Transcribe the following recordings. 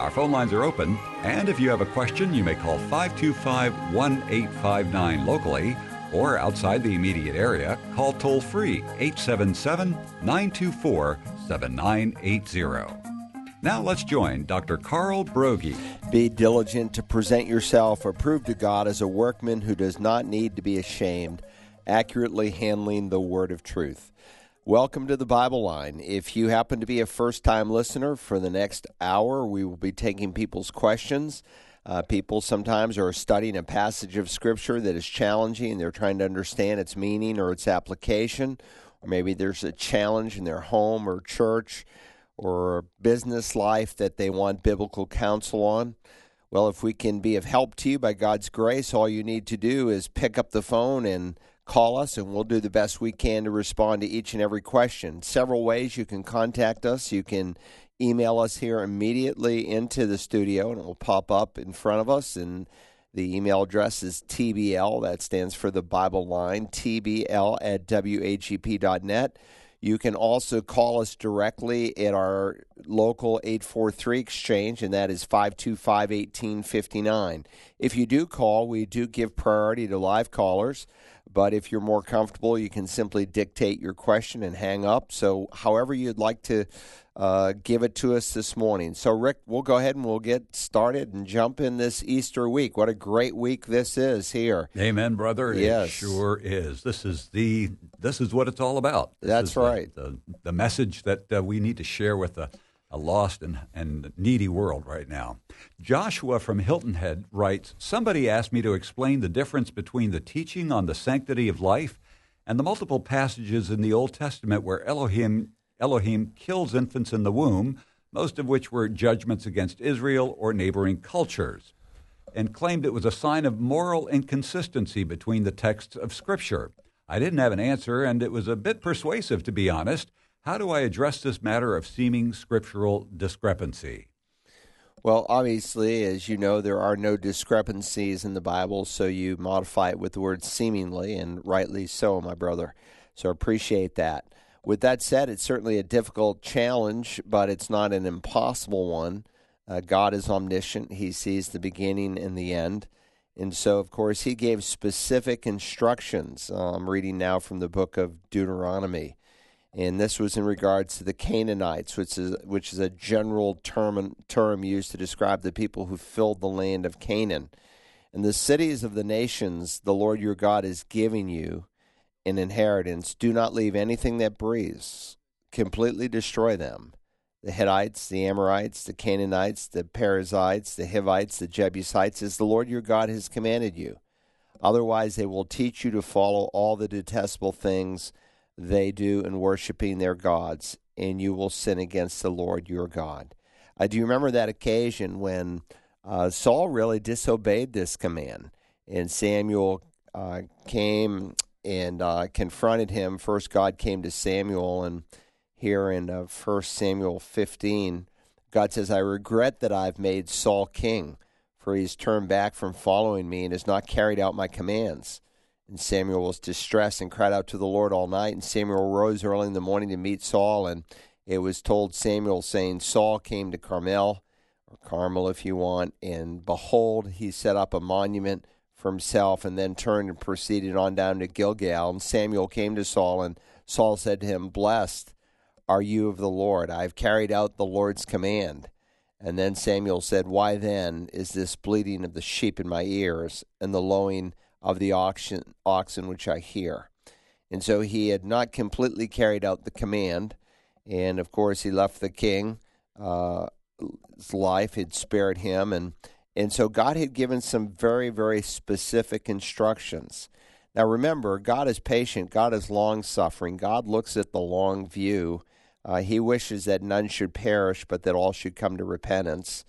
Our phone lines are open, and if you have a question, you may call 525 1859 locally or outside the immediate area, call toll free 877 924 7980. Now let's join Dr. Carl Broggi. Be diligent to present yourself approved to God as a workman who does not need to be ashamed, accurately handling the word of truth. Welcome to the Bible Line. If you happen to be a first time listener, for the next hour, we will be taking people's questions. Uh, people sometimes are studying a passage of Scripture that is challenging and they're trying to understand its meaning or its application. Or maybe there's a challenge in their home or church or business life that they want biblical counsel on. Well, if we can be of help to you by God's grace, all you need to do is pick up the phone and call us, and we'll do the best we can to respond to each and every question. Several ways you can contact us. You can email us here immediately into the studio, and it will pop up in front of us. And the email address is TBL, that stands for the Bible line, TBL at WAGP.net. You can also call us directly at our local 843 exchange, and that is 525 1859. If you do call, we do give priority to live callers. But if you're more comfortable, you can simply dictate your question and hang up. So, however, you'd like to uh, give it to us this morning. So, Rick, we'll go ahead and we'll get started and jump in this Easter week. What a great week this is here. Amen, brother. Yes. It sure is. This is the this is what it's all about. This That's is the- right. The, the, message that uh, we need to share with a, a lost and, and needy world right now. Joshua from Hilton Head writes Somebody asked me to explain the difference between the teaching on the sanctity of life and the multiple passages in the Old Testament where Elohim Elohim kills infants in the womb, most of which were judgments against Israel or neighboring cultures, and claimed it was a sign of moral inconsistency between the texts of Scripture. I didn't have an answer, and it was a bit persuasive, to be honest. How do I address this matter of seeming scriptural discrepancy? Well, obviously, as you know, there are no discrepancies in the Bible, so you modify it with the word seemingly, and rightly so, my brother. So appreciate that. With that said, it's certainly a difficult challenge, but it's not an impossible one. Uh, God is omniscient, He sees the beginning and the end. And so, of course, He gave specific instructions. Uh, I'm reading now from the book of Deuteronomy. And this was in regards to the Canaanites, which is which is a general term term used to describe the people who filled the land of Canaan. And the cities of the nations the Lord your God is giving you an inheritance, do not leave anything that breathes. Completely destroy them. The Hittites, the Amorites, the Canaanites, the Perizzites, the Hivites, the Jebusites, as the Lord your God has commanded you. Otherwise, they will teach you to follow all the detestable things they do in worshiping their gods, and you will sin against the Lord your God. Uh, do you remember that occasion when uh, Saul really disobeyed this command? And Samuel uh, came and uh, confronted him. First, God came to Samuel, and here in uh, 1 Samuel 15, God says, I regret that I've made Saul king, for he's turned back from following me and has not carried out my commands. And Samuel was distressed and cried out to the Lord all night. And Samuel rose early in the morning to meet Saul. And it was told Samuel, saying, Saul came to Carmel, or Carmel if you want, and behold, he set up a monument for himself, and then turned and proceeded on down to Gilgal. And Samuel came to Saul, and Saul said to him, Blessed are you of the Lord. I have carried out the Lord's command. And then Samuel said, Why then is this bleating of the sheep in my ears, and the lowing of the oxen, oxen which I hear. And so he had not completely carried out the command. And of course, he left the king. Uh, his life had spared him. And, and so God had given some very, very specific instructions. Now remember, God is patient, God is long suffering, God looks at the long view. Uh, he wishes that none should perish, but that all should come to repentance.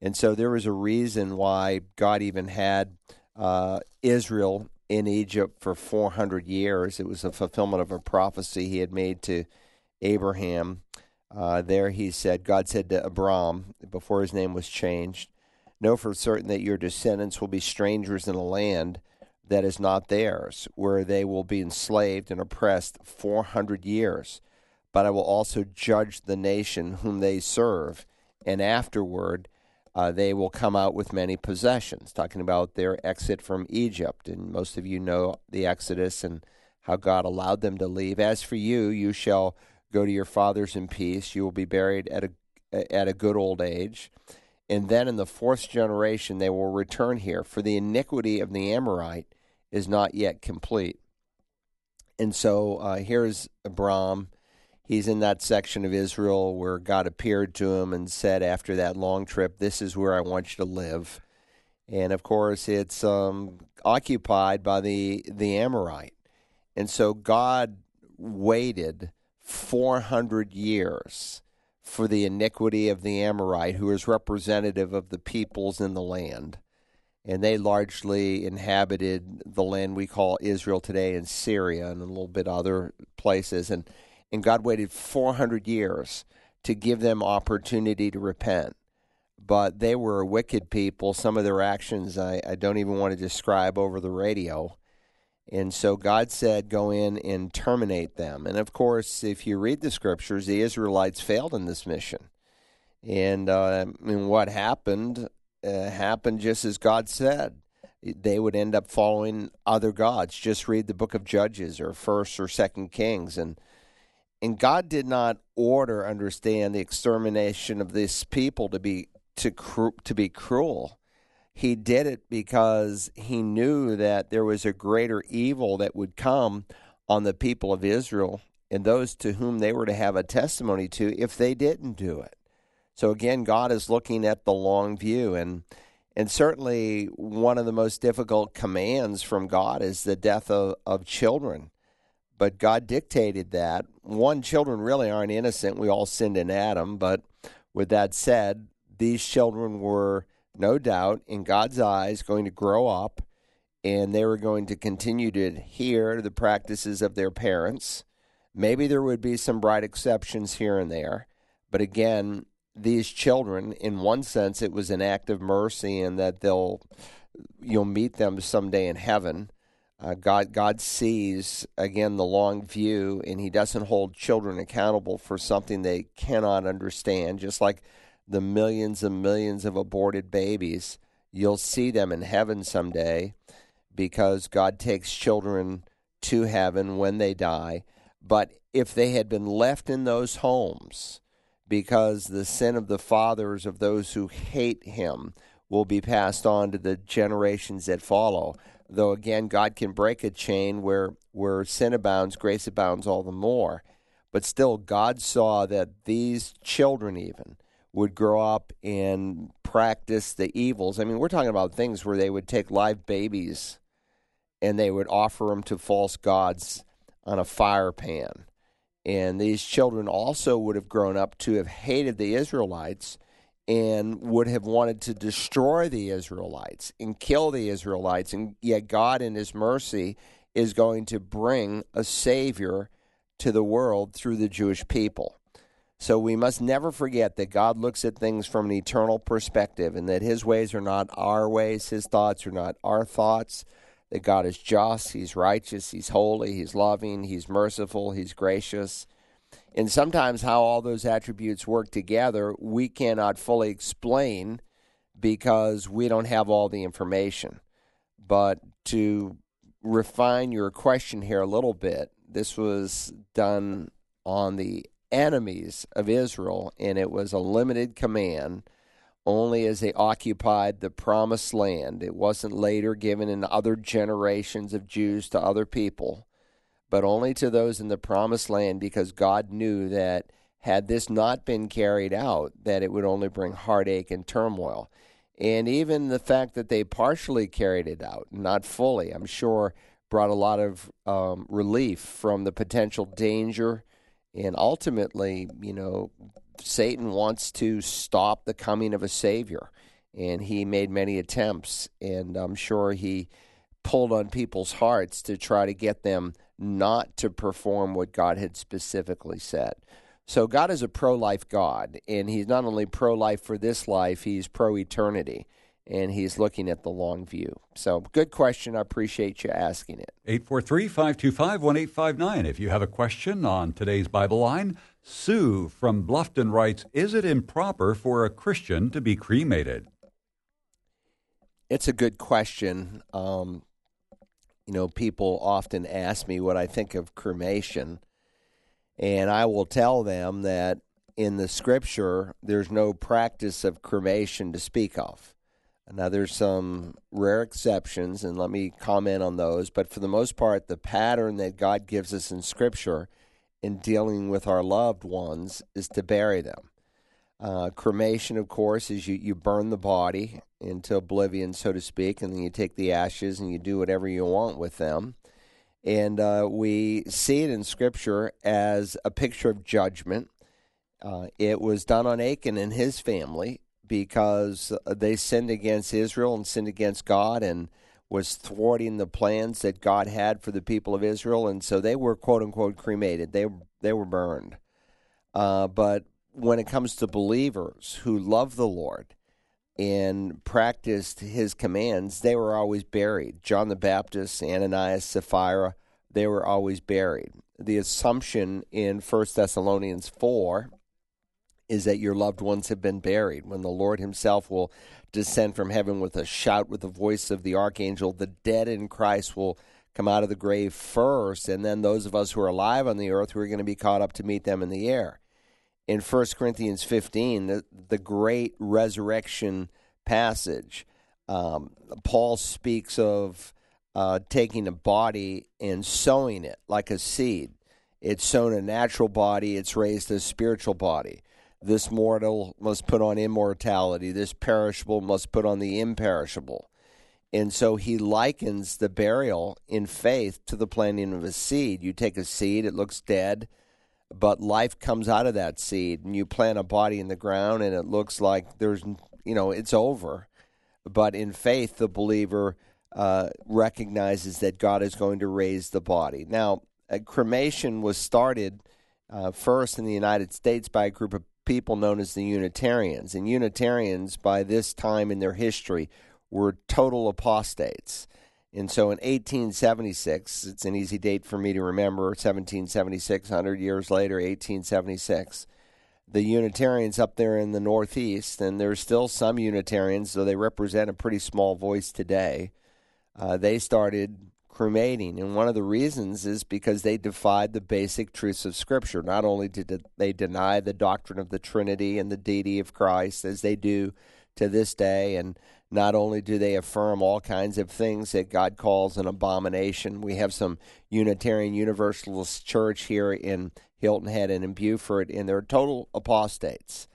And so there was a reason why God even had uh, Israel in Egypt for 400 years. It was a fulfillment of a prophecy he had made to Abraham. Uh, there he said, God said to Abram, before his name was changed, Know for certain that your descendants will be strangers in a land that is not theirs, where they will be enslaved and oppressed 400 years. But I will also judge the nation whom they serve, and afterward uh, they will come out with many possessions. Talking about their exit from Egypt. And most of you know the Exodus and how God allowed them to leave. As for you, you shall go to your fathers in peace. You will be buried at a at a good old age. And then in the fourth generation they will return here, for the iniquity of the Amorite is not yet complete. And so uh, here's Abram. He's in that section of Israel where God appeared to him and said, after that long trip, This is where I want you to live. And of course, it's um, occupied by the, the Amorite. And so God waited 400 years for the iniquity of the Amorite, who is representative of the peoples in the land. And they largely inhabited the land we call Israel today and Syria and a little bit other places. And and God waited 400 years to give them opportunity to repent. But they were a wicked people. Some of their actions I, I don't even want to describe over the radio and so God said go in and terminate them and of course if you read the scriptures the Israelites failed in this mission and, uh, and what happened uh, happened just as God said. They would end up following other gods. Just read the book of Judges or First or Second Kings, and and God did not order, understand the extermination of this people to be to cru- to be cruel. He did it because he knew that there was a greater evil that would come on the people of Israel and those to whom they were to have a testimony to if they didn't do it. So again, God is looking at the long view and and certainly one of the most difficult commands from God is the death of, of children. But God dictated that. One, children really aren't innocent. We all sinned in Adam. But with that said, these children were no doubt in God's eyes going to grow up and they were going to continue to adhere to the practices of their parents. Maybe there would be some bright exceptions here and there. But again, these children, in one sense, it was an act of mercy, and that they'll you'll meet them someday in heaven. Uh, God God sees again the long view, and He doesn't hold children accountable for something they cannot understand. Just like the millions and millions of aborted babies, you'll see them in heaven someday, because God takes children to heaven when they die. But if they had been left in those homes, because the sin of the fathers of those who hate him will be passed on to the generations that follow. Though again, God can break a chain where where sin abounds, grace abounds all the more. But still, God saw that these children even would grow up and practice the evils. I mean, we're talking about things where they would take live babies and they would offer them to false gods on a fire pan and these children also would have grown up to have hated the Israelites and would have wanted to destroy the Israelites and kill the Israelites. And yet, God, in His mercy, is going to bring a Savior to the world through the Jewish people. So we must never forget that God looks at things from an eternal perspective and that His ways are not our ways, His thoughts are not our thoughts that God is just, He's righteous, He's holy, He's loving, He's merciful, He's gracious. And sometimes how all those attributes work together, we cannot fully explain because we don't have all the information. But to refine your question here a little bit, this was done on the enemies of Israel, and it was a limited command only as they occupied the promised land. It wasn't later given in other generations of Jews to other people, but only to those in the promised land because God knew that had this not been carried out, that it would only bring heartache and turmoil. And even the fact that they partially carried it out, not fully, I'm sure brought a lot of um, relief from the potential danger and ultimately, you know, Satan wants to stop the coming of a Savior. and he made many attempts, and I'm sure he pulled on people's hearts to try to get them not to perform what God had specifically said. So God is a pro-life God, and He's not only pro-life for this life; He's pro-eternity and he's looking at the long view. So, good question. I appreciate you asking it. 843 525 1859. If you have a question on today's Bible line, Sue from Bluffton writes Is it improper for a Christian to be cremated? It's a good question. Um, you know, people often ask me what I think of cremation, and I will tell them that in the scripture, there's no practice of cremation to speak of. Now, there's some rare exceptions, and let me comment on those. But for the most part, the pattern that God gives us in Scripture in dealing with our loved ones is to bury them. Uh, cremation, of course, is you, you burn the body into oblivion, so to speak, and then you take the ashes and you do whatever you want with them. And uh, we see it in Scripture as a picture of judgment. Uh, it was done on Achan and his family because they sinned against Israel and sinned against God and was thwarting the plans that God had for the people of Israel, and so they were quote unquote cremated. They they were burned. Uh, but when it comes to believers who love the Lord and practiced His commands, they were always buried. John the Baptist, Ananias, Sapphira, they were always buried. The assumption in First Thessalonians four is that your loved ones have been buried. When the Lord Himself will descend from heaven with a shout, with the voice of the archangel, the dead in Christ will come out of the grave first, and then those of us who are alive on the earth who are going to be caught up to meet them in the air. In 1 Corinthians 15, the, the great resurrection passage, um, Paul speaks of uh, taking a body and sowing it like a seed. It's sown a natural body, it's raised a spiritual body. This mortal must put on immortality. This perishable must put on the imperishable. And so he likens the burial in faith to the planting of a seed. You take a seed, it looks dead, but life comes out of that seed. And you plant a body in the ground, and it looks like there's, you know, it's over. But in faith, the believer uh, recognizes that God is going to raise the body. Now, cremation was started uh, first in the United States by a group of people known as the Unitarians. And Unitarians, by this time in their history, were total apostates. And so in 1876, it's an easy date for me to remember 1776, 100 years later, 1876. The Unitarians up there in the Northeast, and there's still some Unitarians, though they represent a pretty small voice today, uh, they started cremating. And one of the reasons is because they defied the basic truths of Scripture. Not only did they deny the doctrine of the Trinity and the deity of Christ, as they do to this day, and not only do they affirm all kinds of things that God calls an abomination. We have some Unitarian Universalist church here in Hilton Head and in Beaufort, and they're total apostates.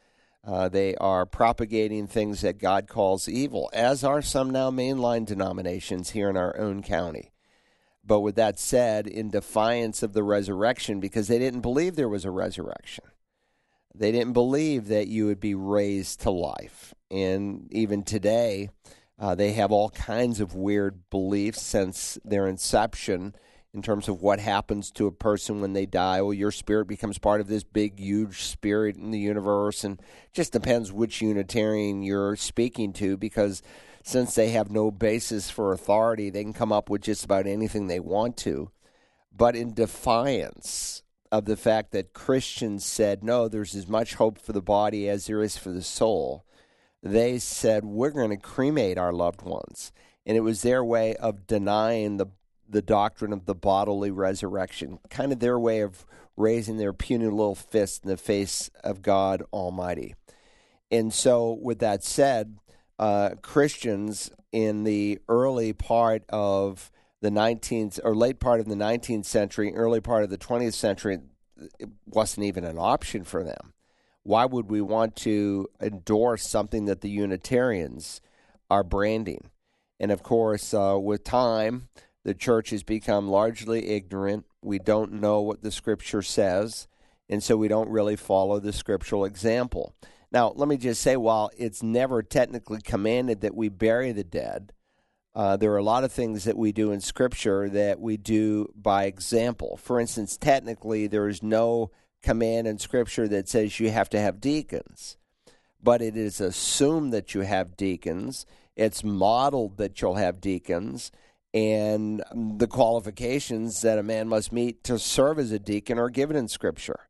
Uh, they are propagating things that God calls evil, as are some now mainline denominations here in our own county. But with that said, in defiance of the resurrection, because they didn't believe there was a resurrection, they didn't believe that you would be raised to life. And even today, uh, they have all kinds of weird beliefs since their inception in terms of what happens to a person when they die. Well, your spirit becomes part of this big, huge spirit in the universe, and just depends which Unitarian you're speaking to because since they have no basis for authority, they can come up with just about anything they want to. But in defiance of the fact that Christians said, no, there's as much hope for the body as there is for the soul, they said, we're going to cremate our loved ones. And it was their way of denying the, the doctrine of the bodily resurrection, kind of their way of raising their puny little fist in the face of God Almighty. And so, with that said, uh, Christians in the early part of the 19th or late part of the 19th century, early part of the 20th century, it wasn't even an option for them. Why would we want to endorse something that the Unitarians are branding? And of course, uh, with time, the church has become largely ignorant. We don't know what the scripture says, and so we don't really follow the scriptural example. Now, let me just say, while it's never technically commanded that we bury the dead, uh, there are a lot of things that we do in Scripture that we do by example. For instance, technically, there is no command in Scripture that says you have to have deacons, but it is assumed that you have deacons. It's modeled that you'll have deacons, and the qualifications that a man must meet to serve as a deacon are given in Scripture.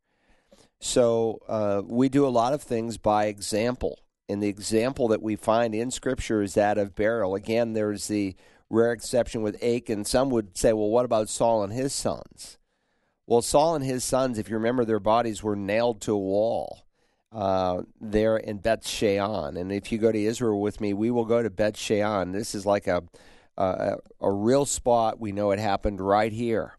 So uh, we do a lot of things by example. And the example that we find in Scripture is that of burial. Again, there's the rare exception with Achan. Some would say, well, what about Saul and his sons? Well, Saul and his sons, if you remember, their bodies were nailed to a wall uh, there in Beth Shean. And if you go to Israel with me, we will go to Beth Shean. This is like a, a, a real spot. We know it happened right here.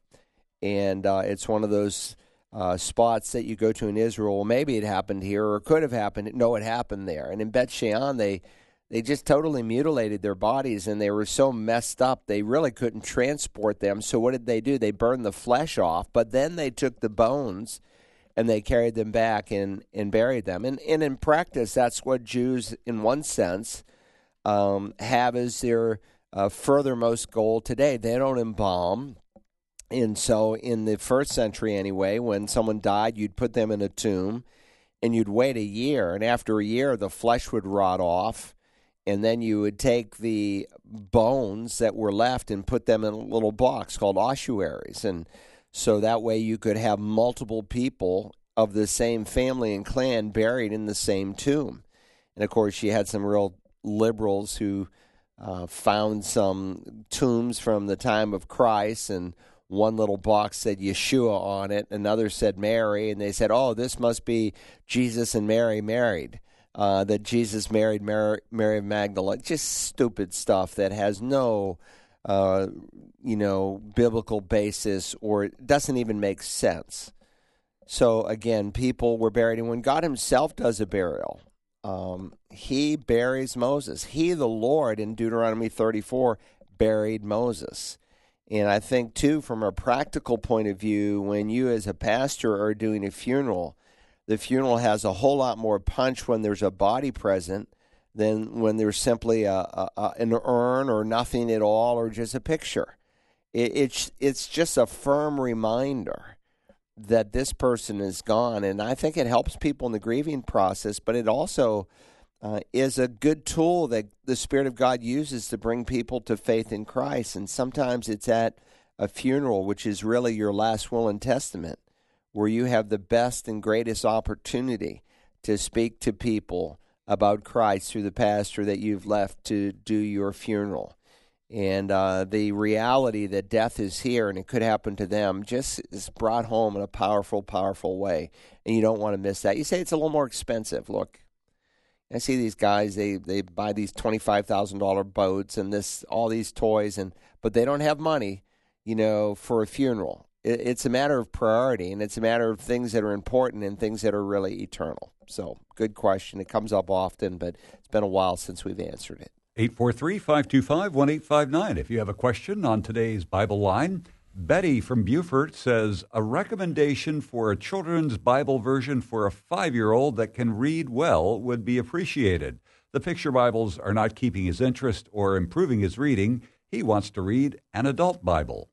And uh, it's one of those uh, spots that you go to in Israel. Well, maybe it happened here or could have happened. No, it happened there. And in Beth Shean, they they just totally mutilated their bodies and they were so messed up they really couldn't transport them. So what did they do? They burned the flesh off, but then they took the bones and they carried them back and, and buried them. And, and in practice, that's what Jews, in one sense, um, have as their uh, furthermost goal today. They don't embalm, and so, in the first century anyway, when someone died, you'd put them in a tomb and you'd wait a year. And after a year, the flesh would rot off. And then you would take the bones that were left and put them in a little box called ossuaries. And so that way you could have multiple people of the same family and clan buried in the same tomb. And of course, you had some real liberals who uh, found some tombs from the time of Christ and one little box said Yeshua on it, another said Mary, and they said, "Oh, this must be Jesus and Mary married." Uh, that Jesus married Mary, Mary Magdalene. Just stupid stuff that has no, uh, you know, biblical basis or doesn't even make sense. So again, people were buried, and when God Himself does a burial, um, He buries Moses. He, the Lord, in Deuteronomy 34, buried Moses. And I think, too, from a practical point of view, when you as a pastor are doing a funeral, the funeral has a whole lot more punch when there's a body present than when there's simply a, a, an urn or nothing at all or just a picture. It, it's it's just a firm reminder that this person is gone, and I think it helps people in the grieving process. But it also uh, is a good tool that the Spirit of God uses to bring people to faith in Christ. And sometimes it's at a funeral, which is really your last will and testament, where you have the best and greatest opportunity to speak to people about Christ through the pastor that you've left to do your funeral. And uh, the reality that death is here and it could happen to them just is brought home in a powerful, powerful way. And you don't want to miss that. You say it's a little more expensive. Look, I see these guys they they buy these twenty five thousand dollar boats and this all these toys and but they don't have money, you know, for a funeral. It, it's a matter of priority and it's a matter of things that are important and things that are really eternal. So, good question. It comes up often, but it's been a while since we've answered it. 843 525 1859. If you have a question on today's Bible line, Betty from Beaufort says a recommendation for a children's Bible version for a five year old that can read well would be appreciated. The picture Bibles are not keeping his interest or improving his reading. He wants to read an adult Bible.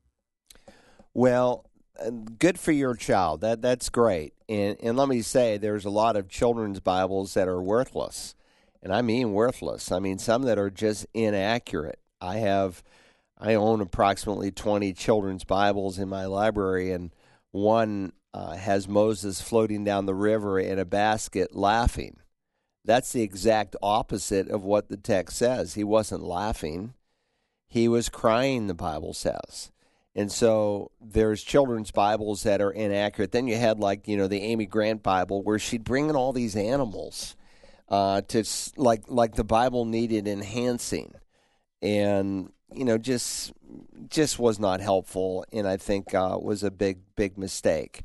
Well, uh, good for your child. That that's great. And and let me say, there's a lot of children's Bibles that are worthless, and I mean worthless. I mean some that are just inaccurate. I have I own approximately 20 children's Bibles in my library, and one uh, has Moses floating down the river in a basket laughing. That's the exact opposite of what the text says. He wasn't laughing, he was crying, the Bible says. And so there's children's Bibles that are inaccurate. Then you had, like, you know, the Amy Grant Bible where she'd bring in all these animals uh, to, like, like the Bible needed enhancing. And you know, just just was not helpful, and I think uh, was a big big mistake.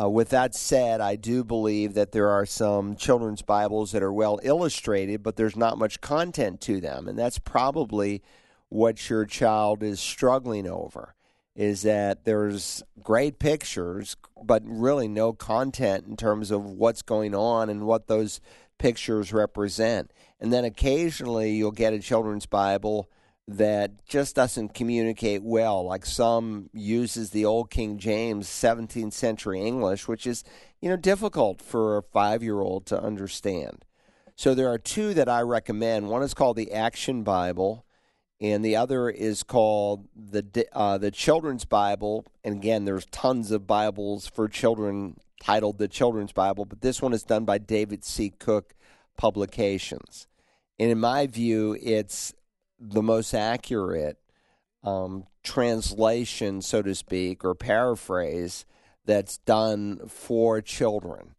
Uh, with that said, I do believe that there are some children's Bibles that are well illustrated, but there's not much content to them, and that's probably what your child is struggling over. Is that there's great pictures, but really no content in terms of what's going on and what those pictures represent. And then occasionally you'll get a children's Bible that just doesn't communicate well. Like some uses the old King James 17th century English, which is, you know, difficult for a five year old to understand. So there are two that I recommend. One is called the Action Bible, and the other is called the uh, the Children's Bible. And again, there's tons of Bibles for children titled the Children's Bible, but this one is done by David C. Cook Publications. And in my view, it's the most accurate um, translation, so to speak, or paraphrase that's done for children.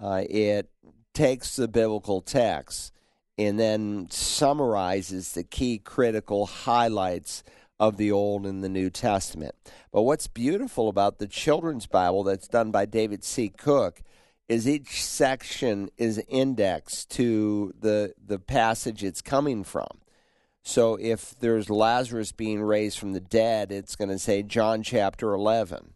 Uh, it takes the biblical text and then summarizes the key critical highlights of the Old and the New Testament. But what's beautiful about the children's Bible that's done by David C. Cook is each section is indexed to the the passage it's coming from. So if there's Lazarus being raised from the dead, it's going to say John chapter 11.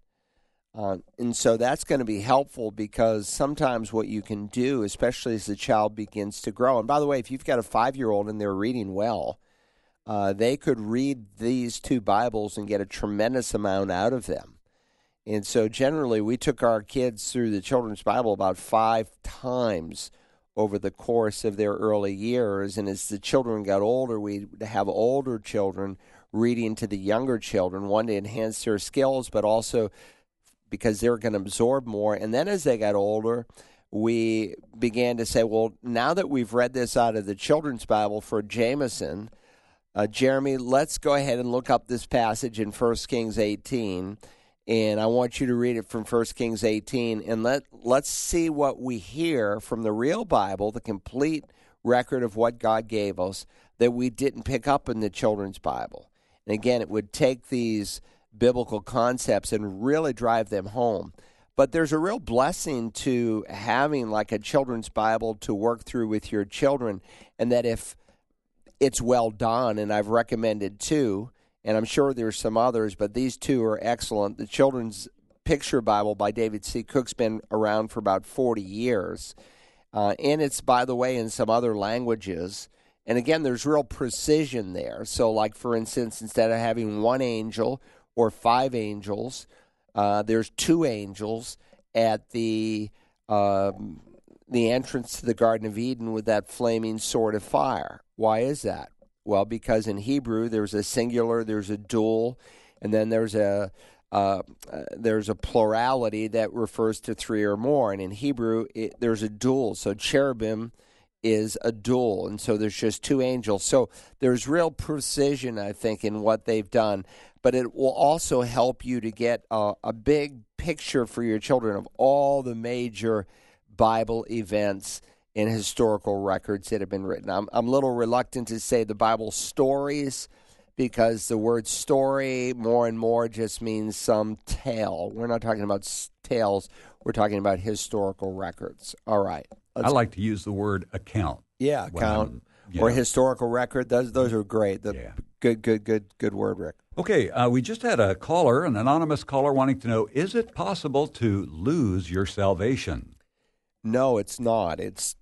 Uh, and so that's going to be helpful because sometimes what you can do, especially as the child begins to grow, and by the way, if you've got a five year old and they're reading well, uh, they could read these two Bibles and get a tremendous amount out of them. And so generally, we took our kids through the children's Bible about five times over the course of their early years. And as the children got older, we have older children reading to the younger children, one to enhance their skills, but also because they're going to absorb more. And then as they got older, we began to say, well, now that we've read this out of the children's Bible for Jameson, uh, Jeremy, let's go ahead and look up this passage in 1 Kings 18 and I want you to read it from 1 Kings 18 and let let's see what we hear from the real Bible, the complete record of what God gave us that we didn't pick up in the children's Bible. And again, it would take these biblical concepts and really drive them home. But there's a real blessing to having like a children's Bible to work through with your children and that if it's well done and I've recommended two and I'm sure there's some others, but these two are excellent. The Children's Picture Bible by David C. Cook's been around for about 40 years. Uh, and it's, by the way, in some other languages. And again, there's real precision there. So, like, for instance, instead of having one angel or five angels, uh, there's two angels at the um, the entrance to the Garden of Eden with that flaming sword of fire. Why is that? Well, because in Hebrew there's a singular, there's a dual, and then there's a uh, uh, there's a plurality that refers to three or more. And in Hebrew, it, there's a dual. So cherubim is a dual, and so there's just two angels. So there's real precision, I think, in what they've done. But it will also help you to get a, a big picture for your children of all the major Bible events in historical records that have been written. I'm, I'm a little reluctant to say the Bible stories because the word story more and more just means some tale. We're not talking about tales, we're talking about historical records. All right. I like to use the word account. Yeah, account or know. historical record. Those those are great. The, yeah. Good, good, good, good word, Rick. Okay, uh, we just had a caller, an anonymous caller, wanting to know: Is it possible to lose your salvation? No, it's not. It's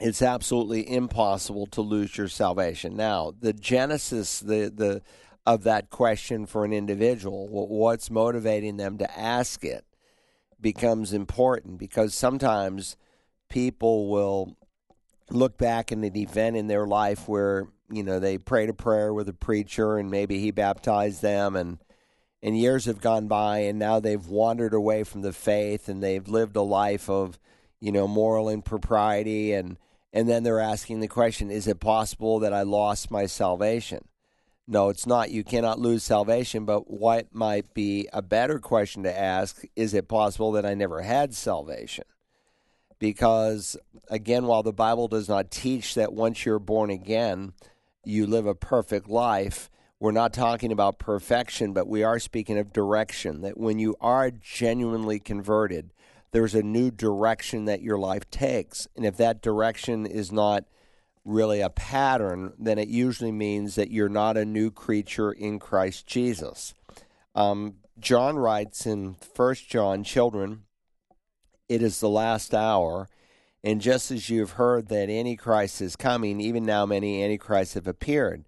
it's absolutely impossible to lose your salvation. Now, the genesis the the of that question for an individual, what's motivating them to ask it, becomes important because sometimes people will look back in an event in their life where you know they prayed a prayer with a preacher and maybe he baptized them and and years have gone by and now they've wandered away from the faith and they've lived a life of you know moral impropriety and and then they're asking the question is it possible that I lost my salvation? No, it's not. You cannot lose salvation, but what might be a better question to ask is it possible that I never had salvation? Because, again, while the Bible does not teach that once you're born again, you live a perfect life, we're not talking about perfection, but we are speaking of direction. That when you are genuinely converted, there's a new direction that your life takes. And if that direction is not really a pattern, then it usually means that you're not a new creature in Christ Jesus. Um, John writes in First John, children, it is the last hour, And just as you've heard that Antichrist is coming, even now many Antichrists have appeared.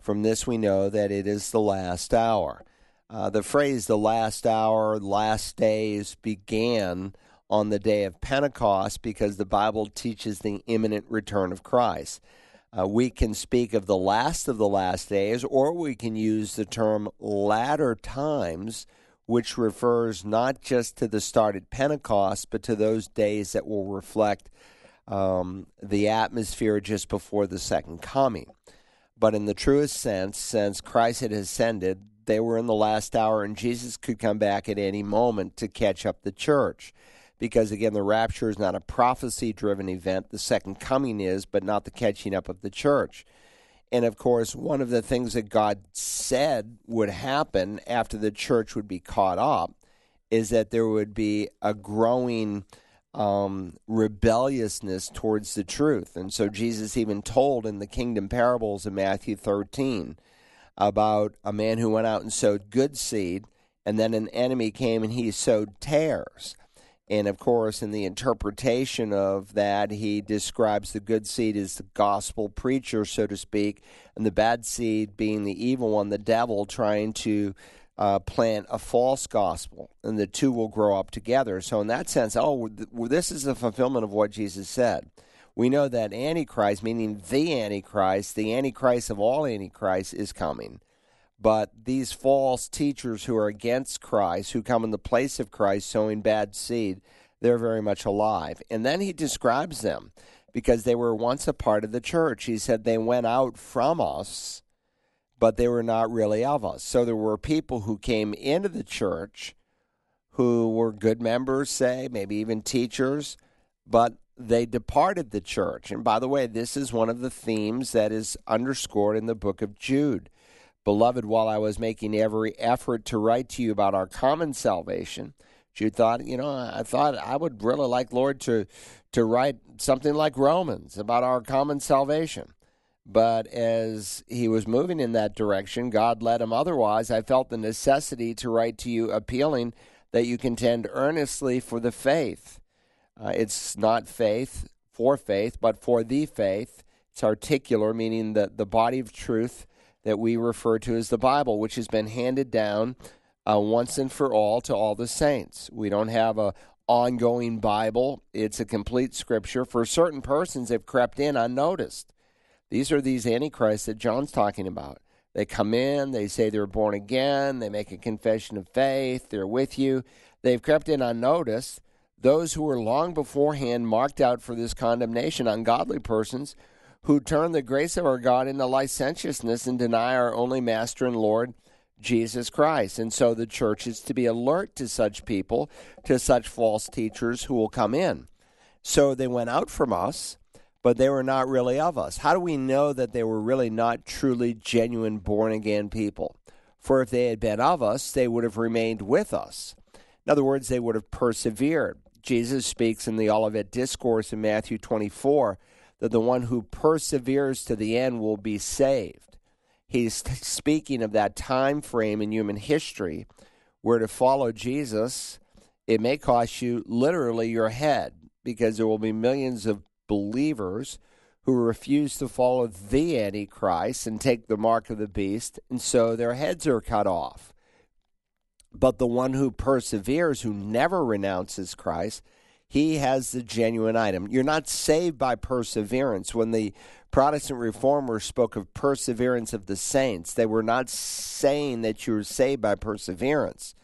From this we know that it is the last hour. Uh, the phrase the last hour, last days began on the day of Pentecost because the Bible teaches the imminent return of Christ. Uh, we can speak of the last of the last days, or we can use the term latter times, which refers not just to the start at Pentecost, but to those days that will reflect um, the atmosphere just before the second coming. But in the truest sense, since Christ had ascended, they were in the last hour, and Jesus could come back at any moment to catch up the church because again the rapture is not a prophecy driven event. The second coming is but not the catching up of the church. And of course one of the things that god said would happen after the church would be caught up is that there would be a growing um, rebelliousness towards the truth. And so jesus even told in the kingdom parables in matthew 13 about a man who went out and sowed good seed and then an enemy came and he sowed tares and of course, in the interpretation of that, he describes the good seed as the gospel preacher, so to speak, and the bad seed being the evil one, the devil, trying to uh, plant a false gospel. And the two will grow up together. So, in that sense, oh, this is the fulfillment of what Jesus said. We know that Antichrist, meaning the Antichrist, the Antichrist of all Antichrists, is coming. But these false teachers who are against Christ, who come in the place of Christ, sowing bad seed, they're very much alive. And then he describes them because they were once a part of the church. He said they went out from us, but they were not really of us. So there were people who came into the church who were good members, say, maybe even teachers, but they departed the church. And by the way, this is one of the themes that is underscored in the book of Jude. Beloved, while I was making every effort to write to you about our common salvation, you thought, you know, I thought I would really like Lord to to write something like Romans about our common salvation. But as he was moving in that direction, God led him otherwise. I felt the necessity to write to you appealing that you contend earnestly for the faith. Uh, it's not faith for faith, but for the faith. It's articular, meaning the, the body of truth that we refer to as the Bible, which has been handed down uh, once and for all to all the saints. We don't have a ongoing Bible. It's a complete scripture. For certain persons have crept in unnoticed. These are these antichrists that John's talking about. They come in, they say they're born again, they make a confession of faith, they're with you. They've crept in unnoticed. Those who were long beforehand marked out for this condemnation, ungodly persons who turn the grace of our God into licentiousness and deny our only Master and Lord, Jesus Christ. And so the church is to be alert to such people, to such false teachers who will come in. So they went out from us, but they were not really of us. How do we know that they were really not truly genuine born again people? For if they had been of us, they would have remained with us. In other words, they would have persevered. Jesus speaks in the Olivet Discourse in Matthew 24 that the one who perseveres to the end will be saved. He's speaking of that time frame in human history where to follow Jesus, it may cost you literally your head because there will be millions of believers who refuse to follow the Antichrist and take the mark of the beast, and so their heads are cut off. But the one who perseveres, who never renounces Christ, he has the genuine item. You're not saved by perseverance. When the Protestant reformers spoke of perseverance of the saints, they were not saying that you were saved by perseverance.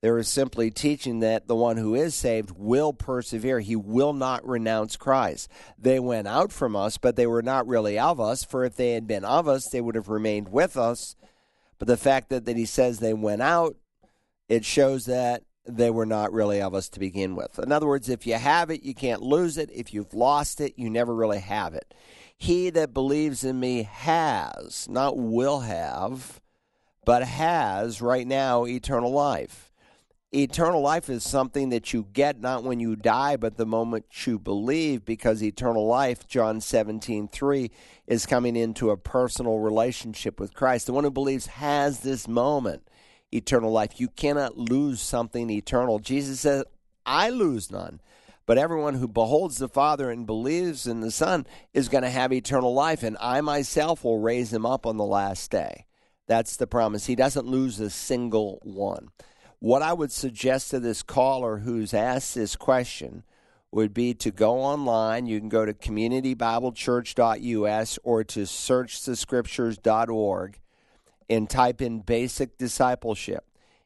They were simply teaching that the one who is saved will persevere. He will not renounce Christ. They went out from us, but they were not really of us, for if they had been of us, they would have remained with us. But the fact that, that he says they went out, it shows that they were not really of us to begin with. In other words, if you have it, you can't lose it. If you've lost it, you never really have it. He that believes in me has, not will have, but has right now eternal life. Eternal life is something that you get not when you die, but the moment you believe, because eternal life, John 17, 3, is coming into a personal relationship with Christ. The one who believes has this moment eternal life. You cannot lose something eternal. Jesus said, I lose none, But everyone who beholds the Father and believes in the Son is going to have eternal life, and I myself will raise him up on the last day. That's the promise. He doesn't lose a single one. What I would suggest to this caller who's asked this question would be to go online. You can go to communitybiblechurch.us or to searchthescriptures.org and type in basic discipleship.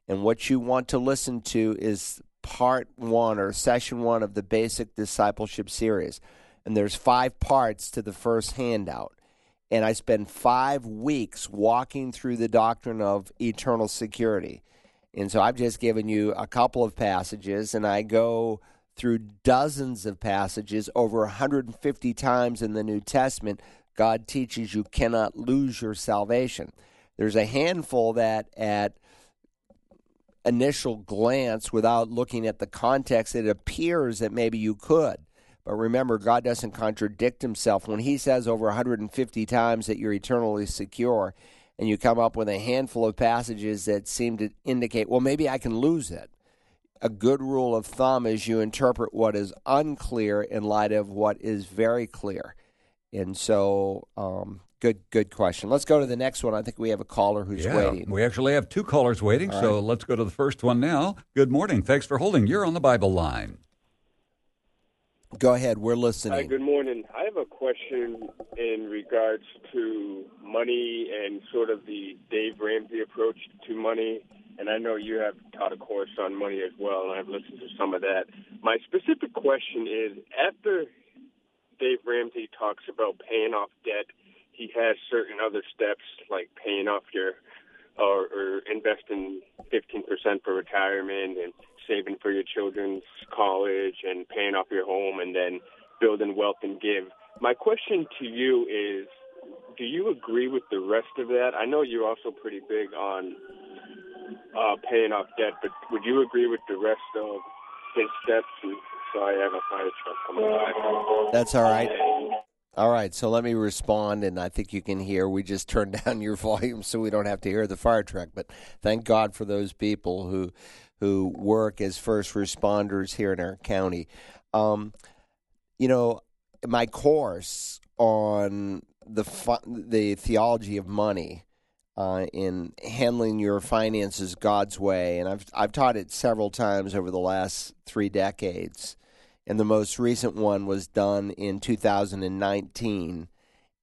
And what you want to listen to is part one or session one of the basic discipleship series. And there's five parts to the first handout. And I spend five weeks walking through the doctrine of eternal security. And so I've just given you a couple of passages, and I go through dozens of passages over 150 times in the New Testament. God teaches you cannot lose your salvation. There's a handful that, at initial glance, without looking at the context, it appears that maybe you could. But remember, God doesn't contradict himself. When he says over 150 times that you're eternally secure, and you come up with a handful of passages that seem to indicate, well, maybe I can lose it. A good rule of thumb is you interpret what is unclear in light of what is very clear. And so, um, good, good question. Let's go to the next one. I think we have a caller who's yeah, waiting. We actually have two callers waiting, All so let's go to the first one now. Good morning. Thanks for holding. You're on the Bible line. Go ahead. We're listening. Hi, good morning. I have a question in regards to money and sort of the Dave Ramsey approach to money. And I know you have taught a course on money as well, and I've listened to some of that. My specific question is after Dave Ramsey talks about paying off debt, he has certain other steps like paying off your or, or investing 15% for retirement and saving for your children's college and paying off your home and then building wealth and give. My question to you is do you agree with the rest of that? I know you're also pretty big on uh, paying off debt, but would you agree with the rest of his steps? Sorry, I have a fire truck coming by. That's all right. All right, so let me respond, and I think you can hear. We just turned down your volume so we don't have to hear the fire truck. But thank God for those people who who work as first responders here in our county. Um, you know, my course on the the theology of money uh, in handling your finances God's way, and I've I've taught it several times over the last three decades, and the most recent one was done in 2019.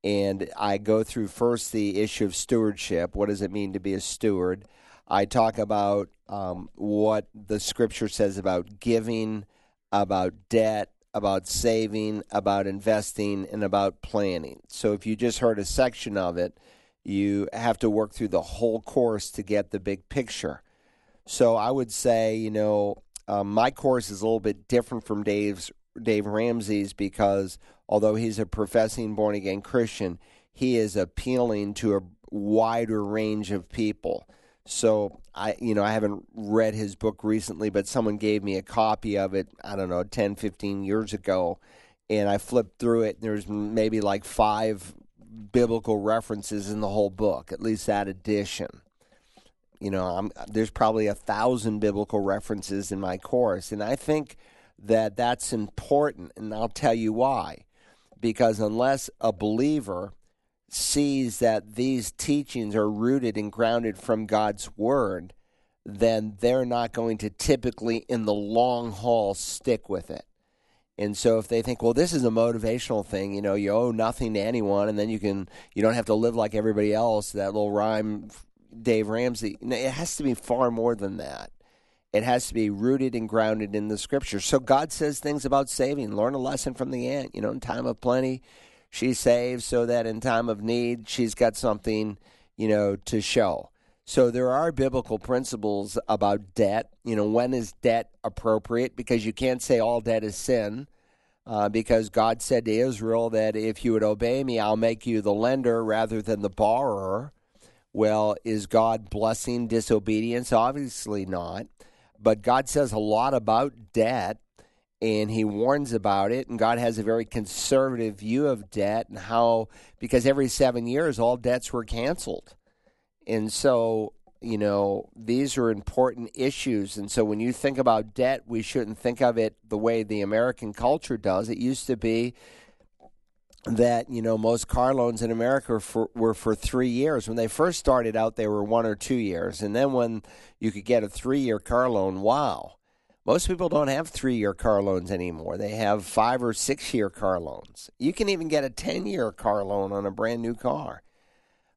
And I go through first the issue of stewardship. What does it mean to be a steward? I talk about um, what the scripture says about giving, about debt, about saving, about investing, and about planning. So if you just heard a section of it, you have to work through the whole course to get the big picture. So I would say, you know, um, my course is a little bit different from Dave's Dave Ramsey's because although he's a professing born again Christian, he is appealing to a wider range of people. So I, you know, I haven't read his book recently, but someone gave me a copy of it. I don't know, 10, 15 years ago, and I flipped through it. There's maybe like five biblical references in the whole book, at least that edition. You know, I'm, there's probably a thousand biblical references in my course, and I think that that's important, and I'll tell you why. Because unless a believer sees that these teachings are rooted and grounded from God's Word, then they're not going to typically, in the long haul, stick with it. And so if they think, well, this is a motivational thing, you know, you owe nothing to anyone, and then you can, you don't have to live like everybody else. That little rhyme, Dave Ramsey. It has to be far more than that. It has to be rooted and grounded in the Scripture. So God says things about saving. Learn a lesson from the ant. You know, in time of plenty, she saves so that in time of need she's got something you know to show so there are biblical principles about debt you know when is debt appropriate because you can't say all debt is sin uh, because god said to israel that if you would obey me i'll make you the lender rather than the borrower well is god blessing disobedience obviously not but god says a lot about debt and he warns about it. And God has a very conservative view of debt and how, because every seven years all debts were canceled. And so You know, these are important issues. And so when you think about debt, we shouldn't think of it the way the American culture does. It used to be that, you know, most car loans in America were for, were for three years. When they first started out, they were one or two years. And then when you could get a three year car loan, wow. Most people don't have three year car loans anymore. They have five or six year car loans. You can even get a 10 year car loan on a brand new car.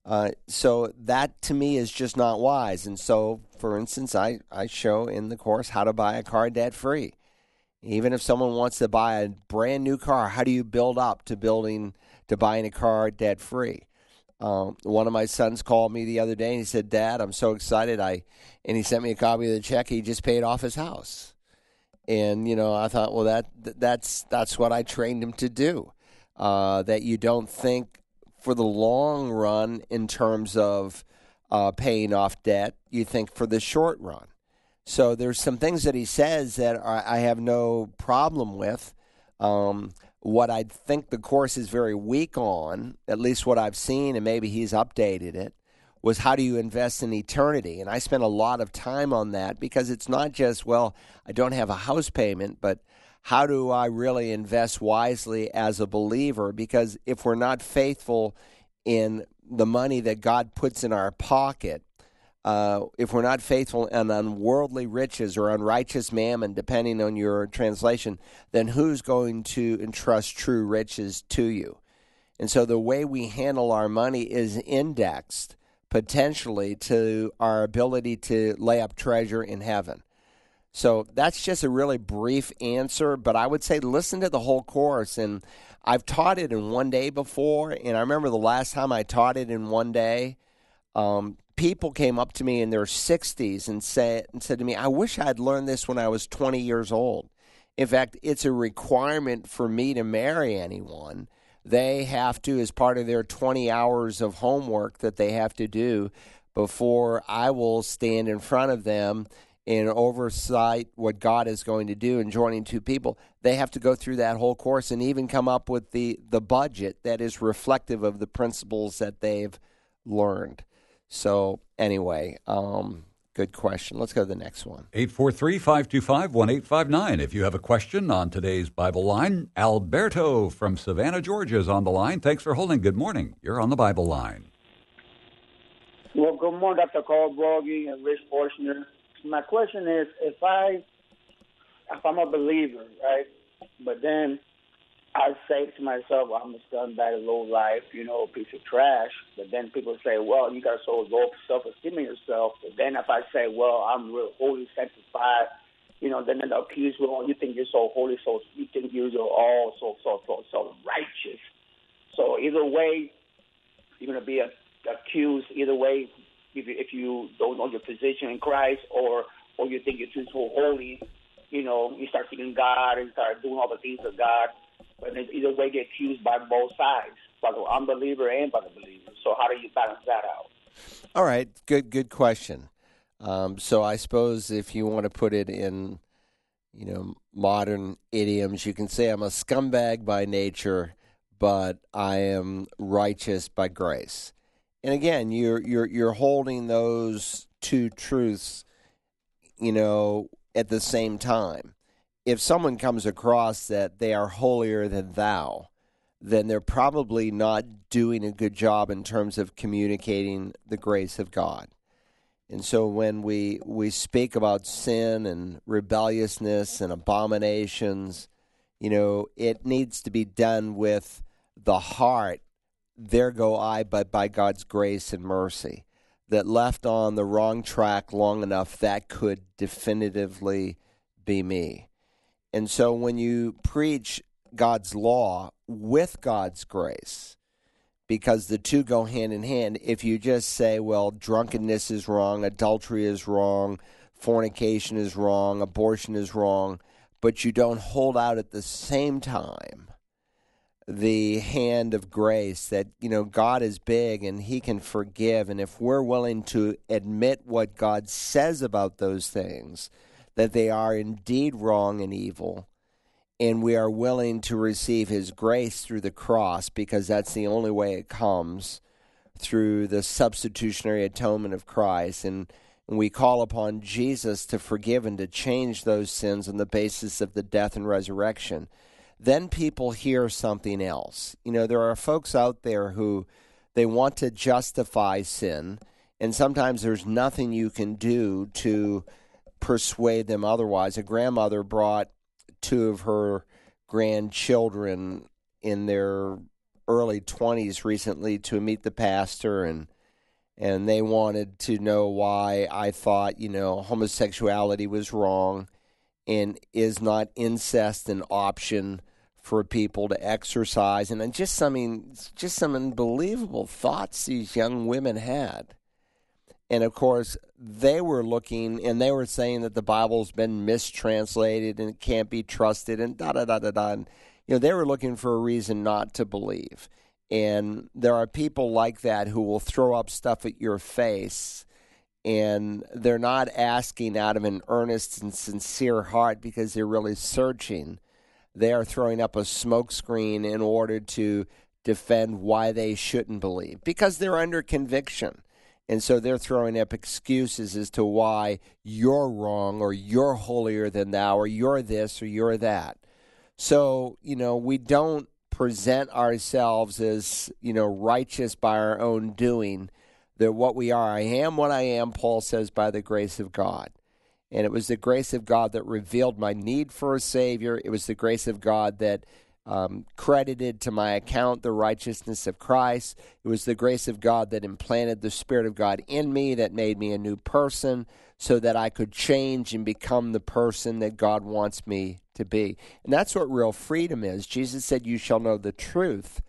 Uh, so that to me is just not wise. And so, for instance, I, I show in the course how to buy a car debt free. Even if someone wants to buy a brand new car, how do you build up to building to buying a car debt free? Um, one of my sons called me the other day and he said, "Dad, I'm so excited!" I and he sent me a copy of the check. He just paid off his house, and you know I thought, well, that that's that's what I trained him to do. Uh, that you don't think for the long run in terms of uh, paying off debt. You think for the short run. So there's some things that he says that I have no problem with. Um, what I think the course is very weak on, at least what I've seen, and maybe he's updated it, was how do you invest in eternity? And I spent a lot of time on that because it's not just, well, I don't have a house payment, but how do I really invest wisely as a believer? Because if we're not faithful in the money that God puts in our pocket, uh, if we're not faithful in unworldly riches or unrighteous mammon, depending on your translation, then who's going to entrust true riches to you? And so the way we handle our money is indexed potentially to our ability to lay up treasure in heaven. So that's just a really brief answer, but I would say listen to the whole course. And I've taught it in one day before, and I remember the last time I taught it in one day, um, people came up to me in their 60s and said, and said to me, I wish I'd learned this when I was 20 years old. In fact, it's a requirement for me to marry anyone. They have to, as part of their 20 hours of homework that they have to do before I will stand in front of them and oversight what God is going to do in joining two people, they have to go through that whole course and even come up with the, the budget that is reflective of the principles that they've learned. So, anyway, um, good question. Let's go to the next one. 843 525 1859. If you have a question on today's Bible line, Alberto from Savannah, Georgia is on the line. Thanks for holding. Good morning. You're on the Bible line. Well, good morning, Dr. Carl Broggi and Rich Forshner my question is, if I, if I'm a believer, right, but then I say to myself, I'm a scumbag, low life, you know, piece of trash. But then people say, well, you got so low self-esteem in yourself. But then if I say, well, I'm real holy, sanctified, you know, then they'll accuse me, well, you think you're so holy, so you think you're all so, so, so, so righteous. So either way, you're going to be a, accused. Either way, if you, if you don't know your position in Christ or or you think you're too so holy, you know, you start seeking God and start doing all the things of God. But either way, get accused by both sides, by the unbeliever and by the believer. So how do you balance that out? All right, good good question. Um, so I suppose if you want to put it in, you know, modern idioms, you can say I'm a scumbag by nature, but I am righteous by grace and again, you're you're you're holding those two truths, you know, at the same time. If someone comes across that they are holier than thou, then they're probably not doing a good job in terms of communicating the grace of God. And so when we we speak about sin and rebelliousness and abominations, you know, it needs to be done with the heart there go I, but by God's grace and mercy. That left on the wrong track long enough, that could definitively be me. And so when you preach God's law with God's grace, because the two go hand in hand, if you just say, well, drunkenness is wrong, adultery is wrong, fornication is wrong, abortion is wrong, but you don't hold out at the same time the hand of grace that you know God is big and he can forgive. And if we're willing to admit what God says about those things that they are indeed wrong and evil and we are willing to receive his grace through the cross because that's the only way it comes through the substitutionary atonement of Christ. And, we call upon Jesus to forgive and to change those sins on the basis of the death and resurrection. Then people hear something else. You know, there are folks out there who they want to justify sin, and sometimes there's nothing you can do to persuade them otherwise. A grandmother brought two of her grandchildren in their early 20s recently to meet the pastor and and they wanted to know why I thought, you know, homosexuality was wrong and is not incest an option for people to exercise and just I just some unbelievable thoughts these young women had. And of course, they were looking and they were saying that the Bible's been mistranslated and it can't be trusted and da da da da da. And, you know, they were looking for a reason not to believe. And there are people like that who will throw up stuff at your face and they're not asking out of an earnest and sincere heart because they're really searching they are throwing up a smokescreen in order to defend why they shouldn't believe because they're under conviction. And so they're throwing up excuses as to why you're wrong or you're holier than thou or you're this or you're that. So, you know, we don't present ourselves as, you know, righteous by our own doing. That what we are, I am what I am, Paul says, by the grace of God. And it was the grace of God that revealed my need for a Savior. It was the grace of God that um, credited to my account the righteousness of Christ. It was the grace of God that implanted the Spirit of God in me that made me a new person so that I could change and become the person that God wants me to be. And that's what real freedom is. Jesus said, You shall know the truth,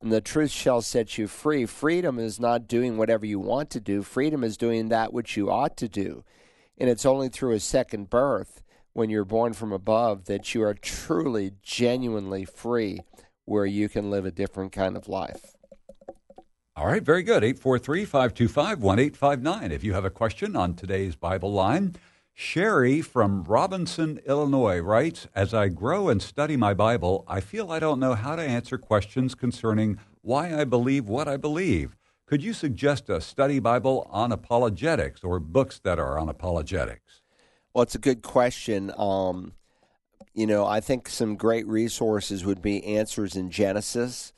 and the truth shall set you free. Freedom is not doing whatever you want to do, freedom is doing that which you ought to do. And it's only through a second birth, when you're born from above, that you are truly, genuinely free, where you can live a different kind of life. All right, very good. 843 525 1859. If you have a question on today's Bible line, Sherry from Robinson, Illinois writes As I grow and study my Bible, I feel I don't know how to answer questions concerning why I believe what I believe. Could you suggest a study Bible on apologetics or books that are on apologetics? Well, it's a good question. Um, you know, I think some great resources would be Answers in Genesis.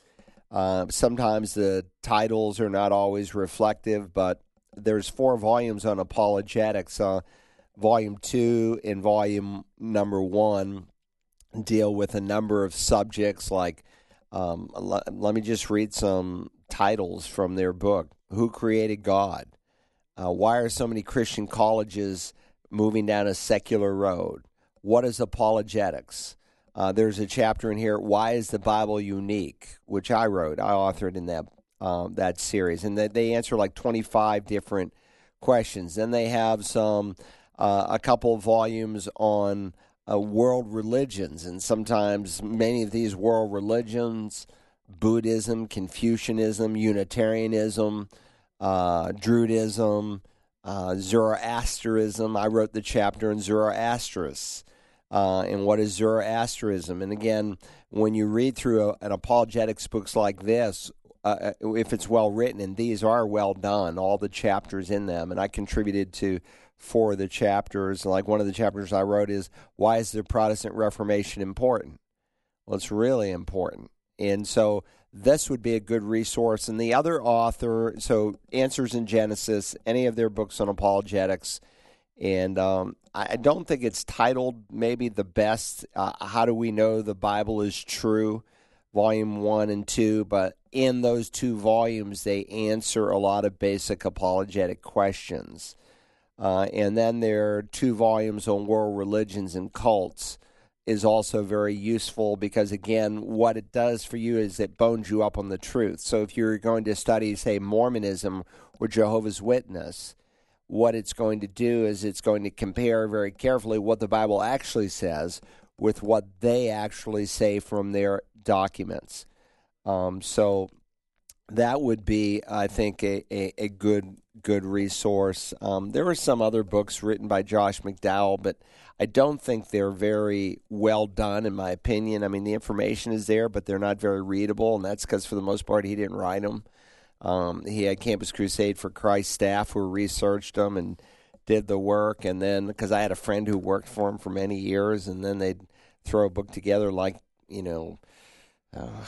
Uh, sometimes the titles are not always reflective, but there's four volumes on apologetics. Uh, volume two and volume number one deal with a number of subjects like um, let, let me just read some titles from their book Who Created God? Uh, why are so many Christian colleges moving down a secular road? What is apologetics? Uh, there's a chapter in here, Why is the Bible Unique? which I wrote. I authored in that, um, that series. And that they answer like 25 different questions. Then they have some, uh, a couple of volumes on uh, world religions. And sometimes many of these world religions Buddhism, Confucianism, Unitarianism, uh, Druidism, uh, Zoroasterism. I wrote the chapter in Zoroastrius. Uh, and what is Zoroasterism? And again, when you read through a, an apologetics books like this, uh, uh, if it's well written, and these are well done, all the chapters in them, and I contributed to four of the chapters. Like one of the chapters I wrote is why is the Protestant Reformation important? Well, it's really important. And so this would be a good resource. And the other author, so Answers in Genesis, any of their books on apologetics. And um, I don't think it's titled maybe the best. Uh, How do we know the Bible is true? Volume one and two. But in those two volumes, they answer a lot of basic apologetic questions. Uh, and then there are two volumes on world religions and cults is also very useful because again what it does for you is it bones you up on the truth. So if you're going to study say mormonism or jehovah's witness what it's going to do is it's going to compare very carefully what the bible actually says with what they actually say from their documents. Um, so that would be i think a, a, a good good resource um, there were some other books written by josh mcdowell but I don't think they're very well done, in my opinion. I mean, the information is there, but they're not very readable, and that's because for the most part he didn't write them. Um, he had Campus Crusade for Christ staff who researched them and did the work. And then, because I had a friend who worked for him for many years, and then they'd throw a book together like, you know, uh,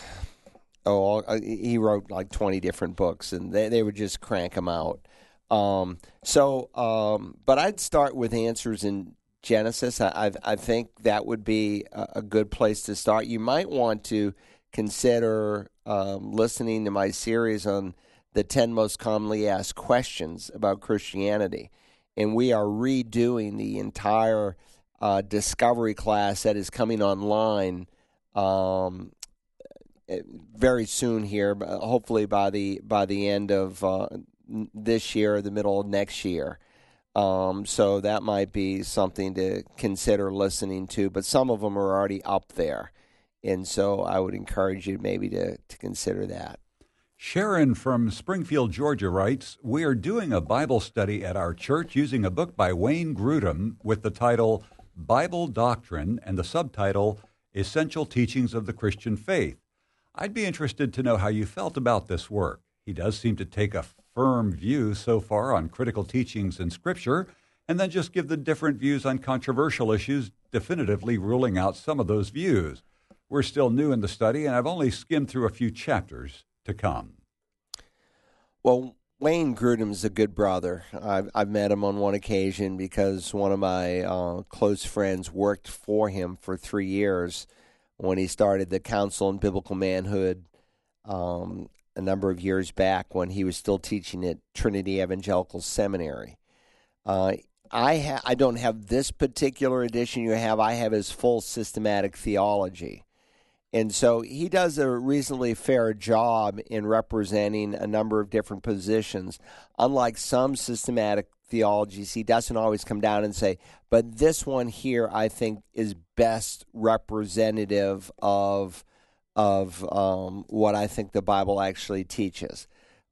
oh, uh, he wrote like 20 different books, and they, they would just crank them out. Um, so, um, but I'd start with answers in Genesis. I, I, I think that would be a, a, good place to start. You might want to consider um, listening to my series on the 10 most commonly asked questions about Christianity. And we are redoing the entire uh, discovery class that is coming online um, very soon here, hopefully by the by the end of uh, this year, or the middle of next year. Um, so that might be something to consider listening to. But some of them are already up there, and so I would encourage you maybe to to consider that. Sharon from Springfield, Georgia writes We are doing a Bible study at our church using a book by Wayne Grudem with the title Bible Doctrine and the subtitle Essential Teachings of the Christian Faith. I'd be interested to know how you felt about this work. He does seem to take a firm view so far on critical teachings in Scripture, and then just give the different views on controversial issues, definitively ruling out some of those views. We're still new in the study, and I've only skimmed through a few chapters to come. Well, Wayne Grudem's a good brother. I've, I've met him on one occasion because one of my uh, close friends worked for him for three years when he started the Council on Biblical Manhood um, a number of years back when he was still teaching at Trinity Evangelical Seminary. Uh, I ha- I don't have this particular edition you have. I have his full systematic theology. And so he does a reasonably fair job in representing a number of different positions. Unlike some systematic theologies, he doesn't always come down and say, but this one here I think is best representative of of um, what I think the Bible actually teaches.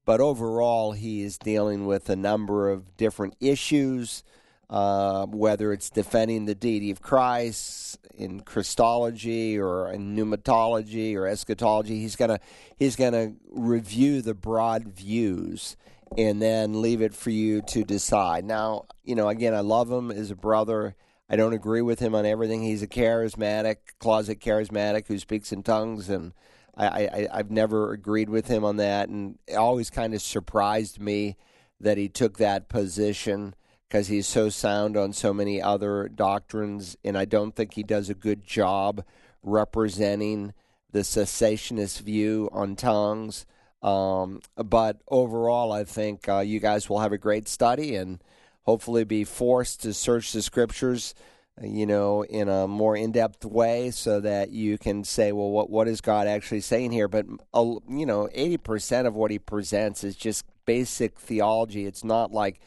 But overall, he is dealing with a number of different issues, uh, whether it's defending the deity of Christ in Christology or in pneumatology or eschatology. He's gonna he's gonna review the broad views and then leave it for you to decide. Now, you know, again, I love him as a brother. I don't agree with him on everything. He's a charismatic, closet charismatic who speaks in tongues, and I, I, have never agreed with him on that. And it always kind of surprised me that he took that position because he's so sound on so many other doctrines, and I don't think he does a good job representing the cessationist view on tongues. Um, but overall, I think uh, you guys will have a great study and hopefully be forced to search the scriptures, you know, in a more in-depth way, so that you can say, well, what what is God actually saying here? But uh, you know, eighty percent of what he presents is just basic theology. It's not like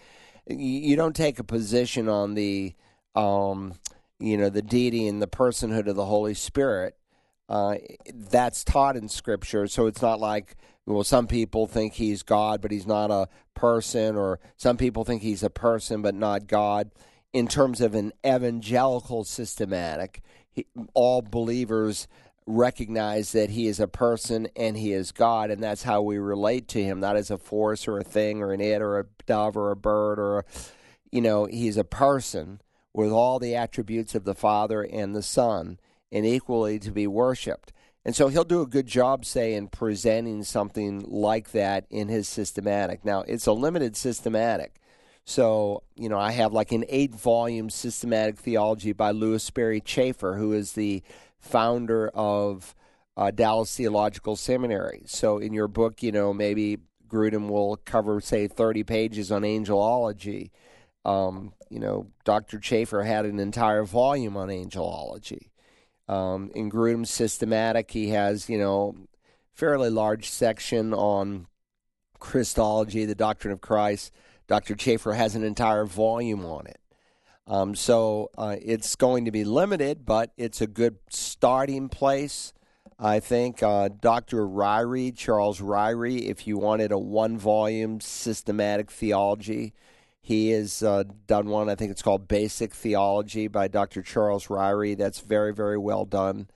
you don't take a position on the, um, you know, the deity and the personhood of the Holy Spirit. Uh, that's taught in Scripture, so it's not like well, some people think he's God, but he's not a person, or some people think he's a person, but not God. In terms of an evangelical systematic, he, all believers recognize that he is a person and he is God, and that's how we relate to him, not as a force or a thing or an it or a dove or a bird or, a, you know, he's a person with all the attributes of the Father and the Son and equally to be worshiped. And so he'll do a good job, say, in presenting something like that in his systematic. Now, it's a limited systematic. So, you know, I have like an eight volume systematic theology by Lewis Sperry Chafer, who is the founder of uh, Dallas Theological Seminary. So, in your book, you know, maybe Grudem will cover, say, 30 pages on angelology. Um, you know, Dr. Chafer had an entire volume on angelology. Um, in Grudem's systematic, he has, you know, fairly large section on Christology, the doctrine of Christ. Dr. Chafer has an entire volume on it. Um, so uh, it's going to be limited, but it's a good starting place. I think uh, Dr. Ryrie, Charles Ryrie, if you wanted a one volume systematic theology, he has uh, done one, I think it's called Basic Theology by Dr. Charles Ryrie. That's very, very well done.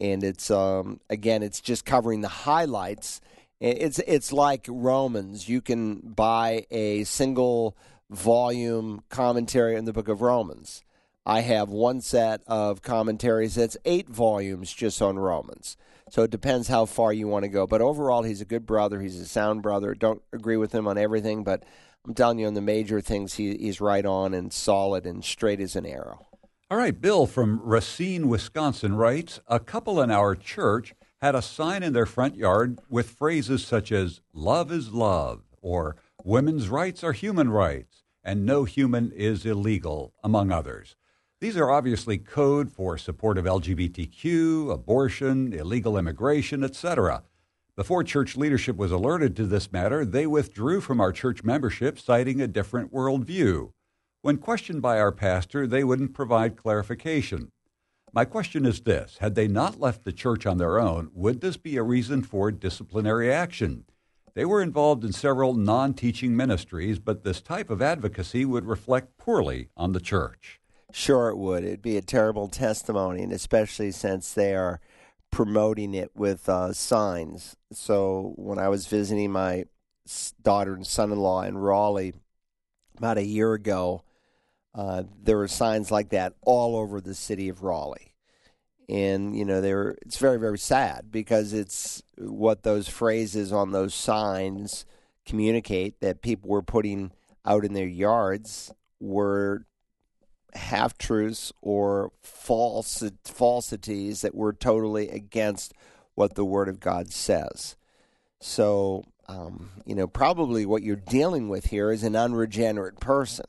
And it's, um, again, it's just covering the highlights It's it's like Romans. You can buy a single volume commentary in the book of Romans. I have one set of commentaries that's eight volumes just on Romans. So it depends how far you want to go. But overall, he's a good brother. He's a sound brother. Don't agree with him on everything, but I'm telling you, on the major things, he, he's right on and solid and straight as an arrow. All right, Bill from Racine, Wisconsin writes A couple in our church had a sign in their front yard with phrases such as love is love or women's rights are human rights and no human is illegal, among others. These are obviously code for support of LGBTQ, abortion, illegal immigration, etc. Before church leadership was alerted to this matter, they withdrew from our church membership, citing a different worldview. When questioned by our pastor, they wouldn't provide clarification. My question is this Had they not left the church on their own, would this be a reason for disciplinary action? They were involved in several non teaching ministries, but this type of advocacy would reflect poorly on the church. Sure, it would. It'd be a terrible testimony, and especially since they are promoting it with uh, signs. So when I was visiting my daughter and son in law in Raleigh about a year ago, uh, there were signs like that all over the city of Raleigh. And you know, they were, it's very, very sad because it's what those phrases on those signs communicate that people were putting out in their yards were half truths or false falsities that were totally against what the Word of God says. So, um, you know, probably what you're dealing with here is an unregenerate person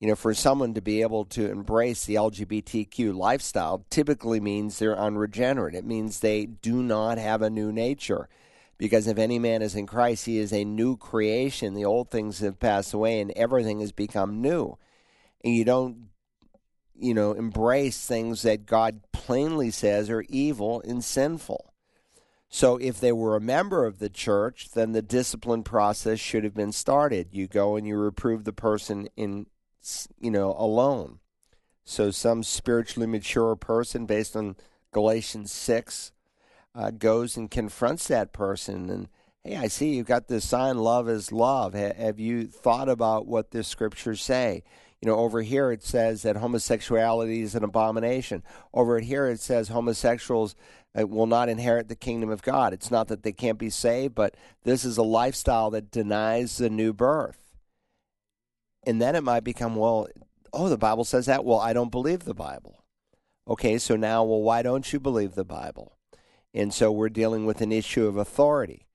you know, for someone to be able to embrace the LGBTQ lifestyle typically means they're unregenerate. It means they do not have a new nature. Because if any man is in Christ, he is a new creation. The old things have passed away and everything has become new. And you don't, you know, embrace things that God plainly says are evil and sinful. So if they were a member of the church, then the discipline process should have been started. You go and you reprove the person in you know, alone. So some spiritually mature person, based on Galatians 6, uh, goes and confronts that person and, hey, I see you've got this sign, love is love. have you thought about what the scriptures say? You know, over here it says that homosexuality is an abomination. Over here it says homosexuals uh, will not inherit the kingdom of God. It's not that they can't be saved, but this is a lifestyle that denies the new birth. And then it might become, well, oh, the Bible says that. Well, I don't believe the Bible. Okay, so now, well, why don't you believe the Bible? And so we're dealing with an issue of authority.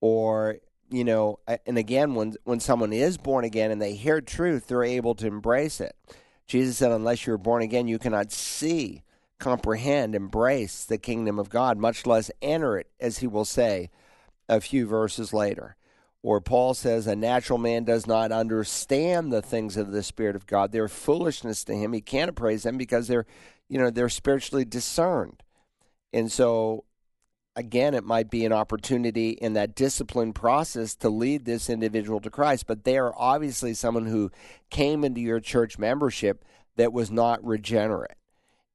Or, you know, and again, when, when someone is born again and they hear truth, they're able to embrace it. Jesus said, unless you're born again, you cannot see, comprehend, embrace the kingdom of God, much less enter it, as he will say a few verses later or Paul says, a natural man does not understand the things of the Spirit of God. They're foolishness to him. He can't appraise them because they're, you know, they're spiritually discerned. And so, again, it might be an opportunity in that discipline process to lead this individual to Christ. But they are obviously someone who came into your church membership that was not regenerate.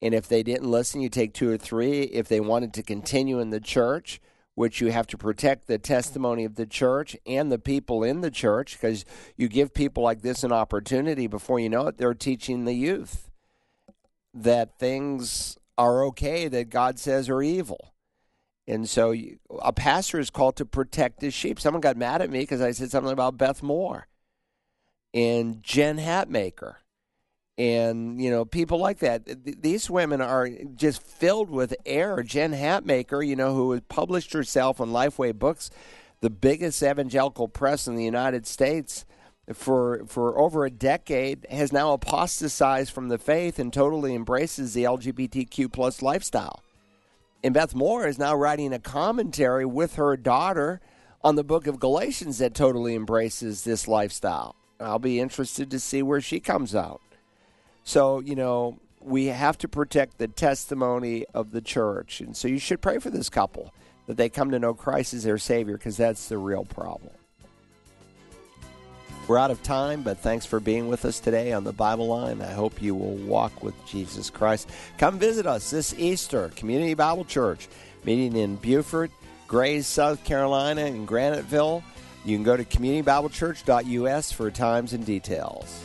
And if they didn't listen, you take two or three. If they wanted to continue in the church, which you have to protect the testimony of the church and the people in the church because you give people like this an opportunity before you know it, they're teaching the youth that things are okay that God says are evil. And so you, a pastor is called to protect his sheep. Someone got mad at me because I said something about Beth Moore and Jen Hatmaker and you know people like that. These women are just filled with air. Jen Hatmaker, you know, who has published herself on Lifeway Books, the biggest evangelical press in the United States for for over a decade, has now apostatized from the faith and totally embraces the LGBTQ plus lifestyle. And Beth Moore is now writing a commentary with her daughter on the book of Galatians that totally embraces this lifestyle. I'll be interested to see where she comes out. So, you know, we have to protect the testimony of the church. And so you should pray for this couple that they come to know Christ as their Savior because that's the real problem. We're out of time, but thanks for being with us today on the Bible Line. I hope you will walk with Jesus Christ. Come visit us this Easter, Community Bible Church, meeting in Beaufort, Grays, South Carolina, and Graniteville. You can go to communitybiblechurch.us for times and details.